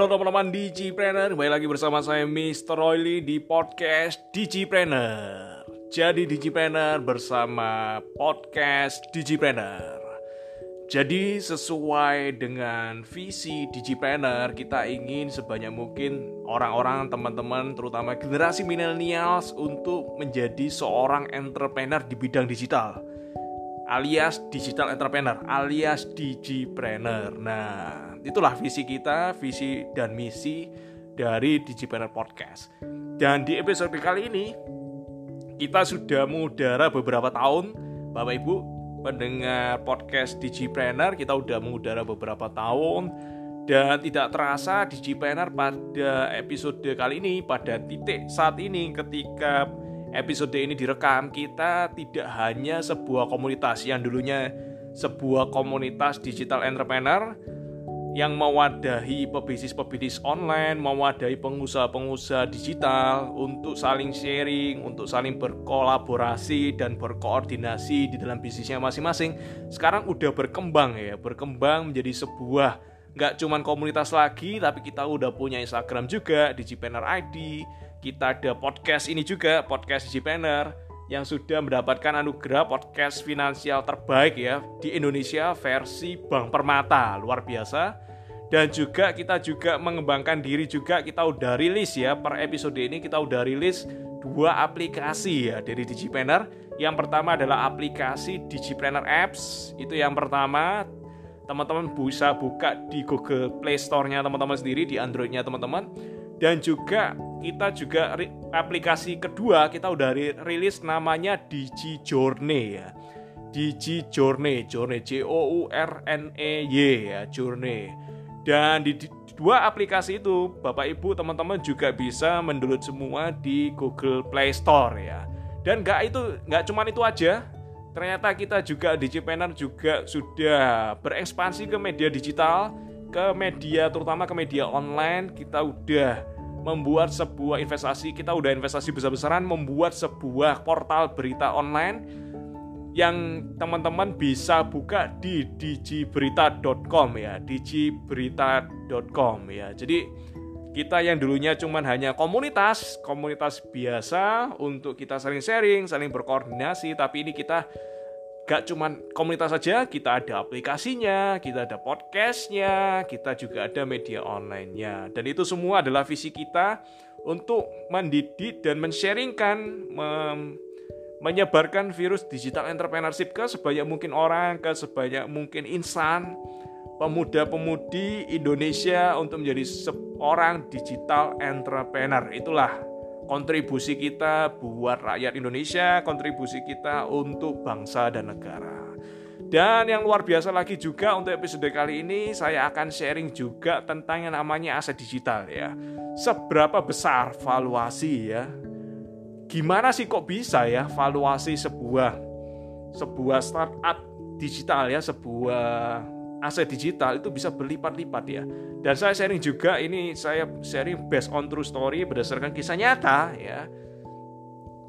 Halo teman-teman Digipreneur, kembali lagi bersama saya Mr. Royli di podcast Digipreneur. Jadi Digipreneur bersama podcast Digipreneur. Jadi sesuai dengan visi Digipreneur, kita ingin sebanyak mungkin orang-orang, teman-teman, terutama generasi millennials untuk menjadi seorang entrepreneur di bidang digital alias digital entrepreneur alias digipreneur. Nah, itulah visi kita, visi dan misi dari Digipreneur Podcast. Dan di episode kali ini kita sudah mengudara beberapa tahun, Bapak Ibu pendengar podcast Digipreneur, kita sudah mengudara beberapa tahun dan tidak terasa Digipreneur pada episode kali ini pada titik saat ini ketika episode ini direkam kita tidak hanya sebuah komunitas yang dulunya sebuah komunitas digital entrepreneur yang mewadahi pebisnis-pebisnis online, mewadahi pengusaha-pengusaha digital untuk saling sharing, untuk saling berkolaborasi dan berkoordinasi di dalam bisnisnya masing-masing. Sekarang udah berkembang ya, berkembang menjadi sebuah nggak cuman komunitas lagi, tapi kita udah punya Instagram juga, Digipreneur ID, kita ada podcast ini juga, podcast Digipreneur, yang sudah mendapatkan anugerah podcast finansial terbaik ya di Indonesia versi Bank Permata. Luar biasa. Dan juga kita juga mengembangkan diri juga. Kita udah rilis ya per episode ini kita udah rilis dua aplikasi ya dari Digipreneur yang pertama adalah aplikasi Digipreneur Apps. Itu yang pertama. Teman-teman bisa buka di Google Play Store-nya teman-teman sendiri di Android-nya teman-teman. Dan juga kita juga aplikasi kedua kita udah rilis namanya Digi Journey ya. Digi Journey, Journey J O U R N E Y ya, Journey. Dan di, dua aplikasi itu Bapak Ibu teman-teman juga bisa mendownload semua di Google Play Store ya. Dan nggak itu nggak cuma itu aja, ternyata kita juga Digipreneur juga sudah berekspansi ke media digital, ke media terutama ke media online, kita udah membuat sebuah investasi kita udah investasi besar-besaran membuat sebuah portal berita online yang teman-teman bisa buka di digiberita.com ya digiberita.com ya. Jadi kita yang dulunya cuman hanya komunitas komunitas biasa untuk kita saling sharing saling berkoordinasi tapi ini kita gak cuman komunitas saja, kita ada aplikasinya, kita ada podcastnya, kita juga ada media online-nya. Dan itu semua adalah visi kita untuk mendidik dan mensharingkan, mem menyebarkan virus digital entrepreneurship ke sebanyak mungkin orang, ke sebanyak mungkin insan, pemuda-pemudi Indonesia untuk menjadi seorang digital entrepreneur. Itulah kontribusi kita buat rakyat Indonesia, kontribusi kita untuk bangsa dan negara. Dan yang luar biasa lagi juga untuk episode kali ini saya akan sharing juga tentang yang namanya aset digital ya. Seberapa besar valuasi ya? Gimana sih kok bisa ya valuasi sebuah sebuah startup digital ya, sebuah aset digital itu bisa berlipat-lipat ya. Dan saya sharing juga ini saya sharing based on true story berdasarkan kisah nyata ya.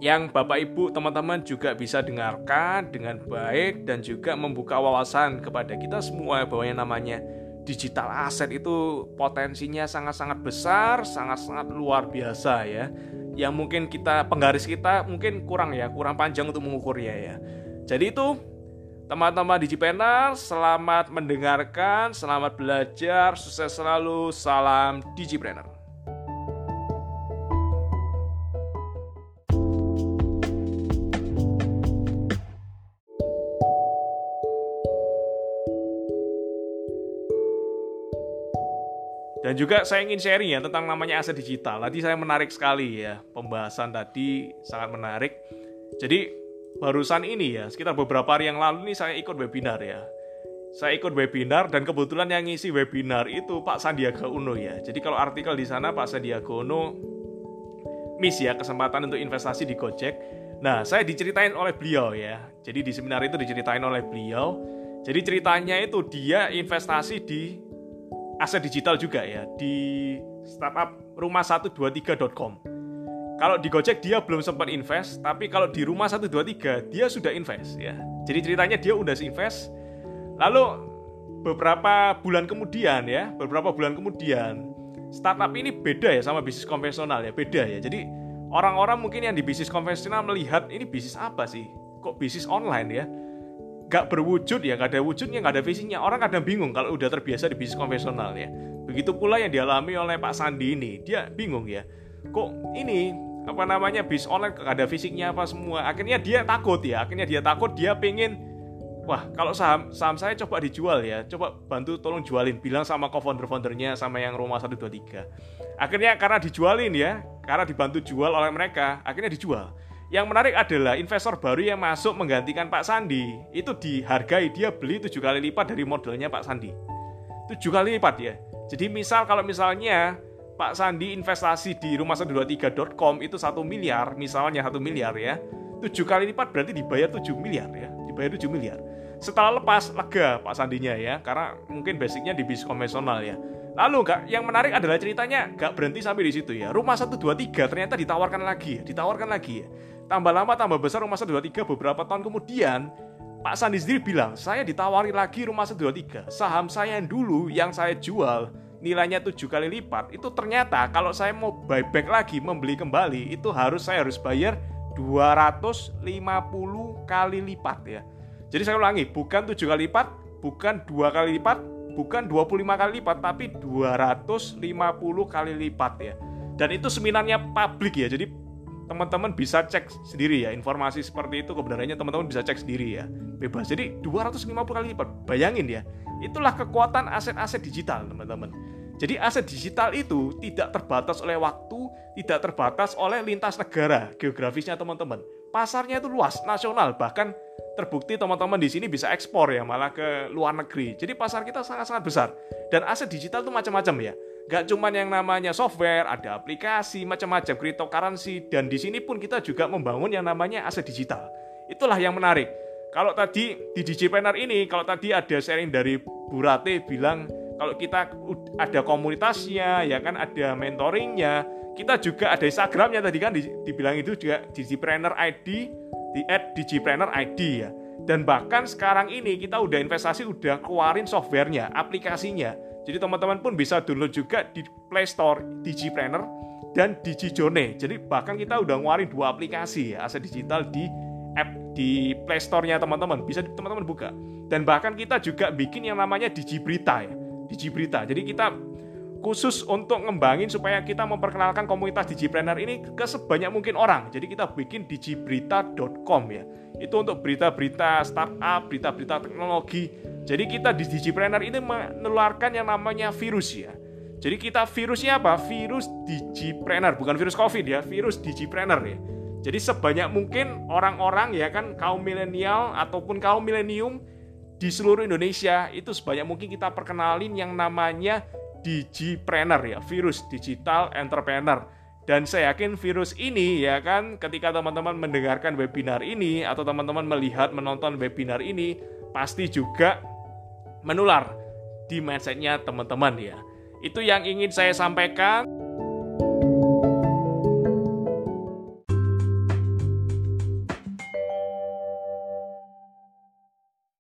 Yang Bapak Ibu teman-teman juga bisa dengarkan dengan baik dan juga membuka wawasan kepada kita semua bahwa yang namanya digital aset itu potensinya sangat-sangat besar, sangat-sangat luar biasa ya. Yang mungkin kita penggaris kita mungkin kurang ya, kurang panjang untuk mengukurnya ya. Jadi itu Teman-teman Digipreneur, selamat mendengarkan, selamat belajar, sukses selalu, salam Digipreneur. Dan juga saya ingin sharing ya tentang namanya aset digital. Tadi saya menarik sekali ya, pembahasan tadi sangat menarik. Jadi barusan ini ya, sekitar beberapa hari yang lalu nih saya ikut webinar ya. Saya ikut webinar dan kebetulan yang ngisi webinar itu Pak Sandiaga Uno ya. Jadi kalau artikel di sana Pak Sandiaga Uno miss ya kesempatan untuk investasi di Gojek. Nah, saya diceritain oleh beliau ya. Jadi di seminar itu diceritain oleh beliau. Jadi ceritanya itu dia investasi di aset digital juga ya di startup rumah123.com. Kalau di Gojek dia belum sempat invest, tapi kalau di rumah 123 dia sudah invest ya. Jadi ceritanya dia udah invest. Lalu beberapa bulan kemudian ya, beberapa bulan kemudian startup ini beda ya sama bisnis konvensional ya, beda ya. Jadi orang-orang mungkin yang di bisnis konvensional melihat ini bisnis apa sih? Kok bisnis online ya? Gak berwujud ya, gak ada wujudnya, gak ada visinya. Orang kadang bingung kalau udah terbiasa di bisnis konvensional ya. Begitu pula yang dialami oleh Pak Sandi ini, dia bingung ya. Kok ini apa namanya bis online ada fisiknya apa semua. Akhirnya dia takut ya, akhirnya dia takut, dia pengen wah kalau saham saham saya coba dijual ya coba bantu tolong jualin bilang sama co-founder-foundernya sama yang rumah 123 akhirnya karena dijualin ya karena dibantu jual oleh mereka akhirnya dijual. Yang menarik adalah investor baru yang masuk menggantikan Pak Sandi itu dihargai dia beli tujuh kali lipat dari modelnya Pak Sandi. Tujuh kali lipat ya. Jadi misal kalau misalnya Pak Sandi investasi di rumah 123.com itu satu miliar misalnya satu miliar ya. Tujuh kali lipat berarti dibayar 7 miliar ya. Dibayar 7 miliar. Setelah lepas lega Pak Sandinya ya karena mungkin basicnya di bisnis konvensional ya. Lalu gak yang menarik adalah ceritanya gak berhenti sampai di situ ya. Rumah 123 ternyata ditawarkan lagi ya ditawarkan lagi ya. Tambah lama tambah besar rumah 123 beberapa tahun kemudian Pak Sandi sendiri bilang saya ditawari lagi rumah 123 saham saya yang dulu yang saya jual nilainya tujuh kali lipat itu ternyata kalau saya mau buyback lagi membeli kembali itu harus saya harus bayar 250 kali lipat ya jadi saya ulangi, bukan 7 kali lipat, bukan dua kali lipat, bukan 25 kali lipat, tapi 250 kali lipat ya. Dan itu seminarnya publik ya, jadi teman-teman bisa cek sendiri ya informasi seperti itu kebenarannya teman-teman bisa cek sendiri ya bebas jadi 250 kali lipat bayangin ya itulah kekuatan aset-aset digital teman-teman jadi aset digital itu tidak terbatas oleh waktu tidak terbatas oleh lintas negara geografisnya teman-teman pasarnya itu luas nasional bahkan terbukti teman-teman di sini bisa ekspor ya malah ke luar negeri. Jadi pasar kita sangat-sangat besar. Dan aset digital itu macam-macam ya. Gak cuma yang namanya software, ada aplikasi, macam-macam, cryptocurrency, dan di sini pun kita juga membangun yang namanya aset digital. Itulah yang menarik. Kalau tadi di Digipreneur ini, kalau tadi ada sharing dari Bu Rate bilang kalau kita ada komunitasnya, ya kan ada mentoringnya, kita juga ada Instagramnya tadi kan dibilang itu juga Digipreneur ID di at Digipreneur ID ya. Dan bahkan sekarang ini kita udah investasi udah keluarin softwarenya, aplikasinya. Jadi teman-teman pun bisa download juga di Play Store Digipreneur dan Digijone. Jadi bahkan kita udah ngeluarin dua aplikasi ya, aset digital di app di Play Store-nya teman-teman. Bisa teman-teman buka. Dan bahkan kita juga bikin yang namanya Digibrita ya. Digibrita. Jadi kita khusus untuk ngembangin supaya kita memperkenalkan komunitas Digipreneur ini ke sebanyak mungkin orang. Jadi kita bikin digiberita.com ya. Itu untuk berita-berita startup, berita-berita teknologi. Jadi kita di Digipreneur ini menularkan yang namanya virus ya. Jadi kita virusnya apa? Virus Digipreneur, bukan virus Covid ya, virus Digipreneur ya. Jadi sebanyak mungkin orang-orang ya kan kaum milenial ataupun kaum milenium di seluruh Indonesia itu sebanyak mungkin kita perkenalin yang namanya digipreneur ya, virus digital entrepreneur. Dan saya yakin virus ini ya kan ketika teman-teman mendengarkan webinar ini atau teman-teman melihat menonton webinar ini pasti juga menular di mindsetnya teman-teman ya. Itu yang ingin saya sampaikan.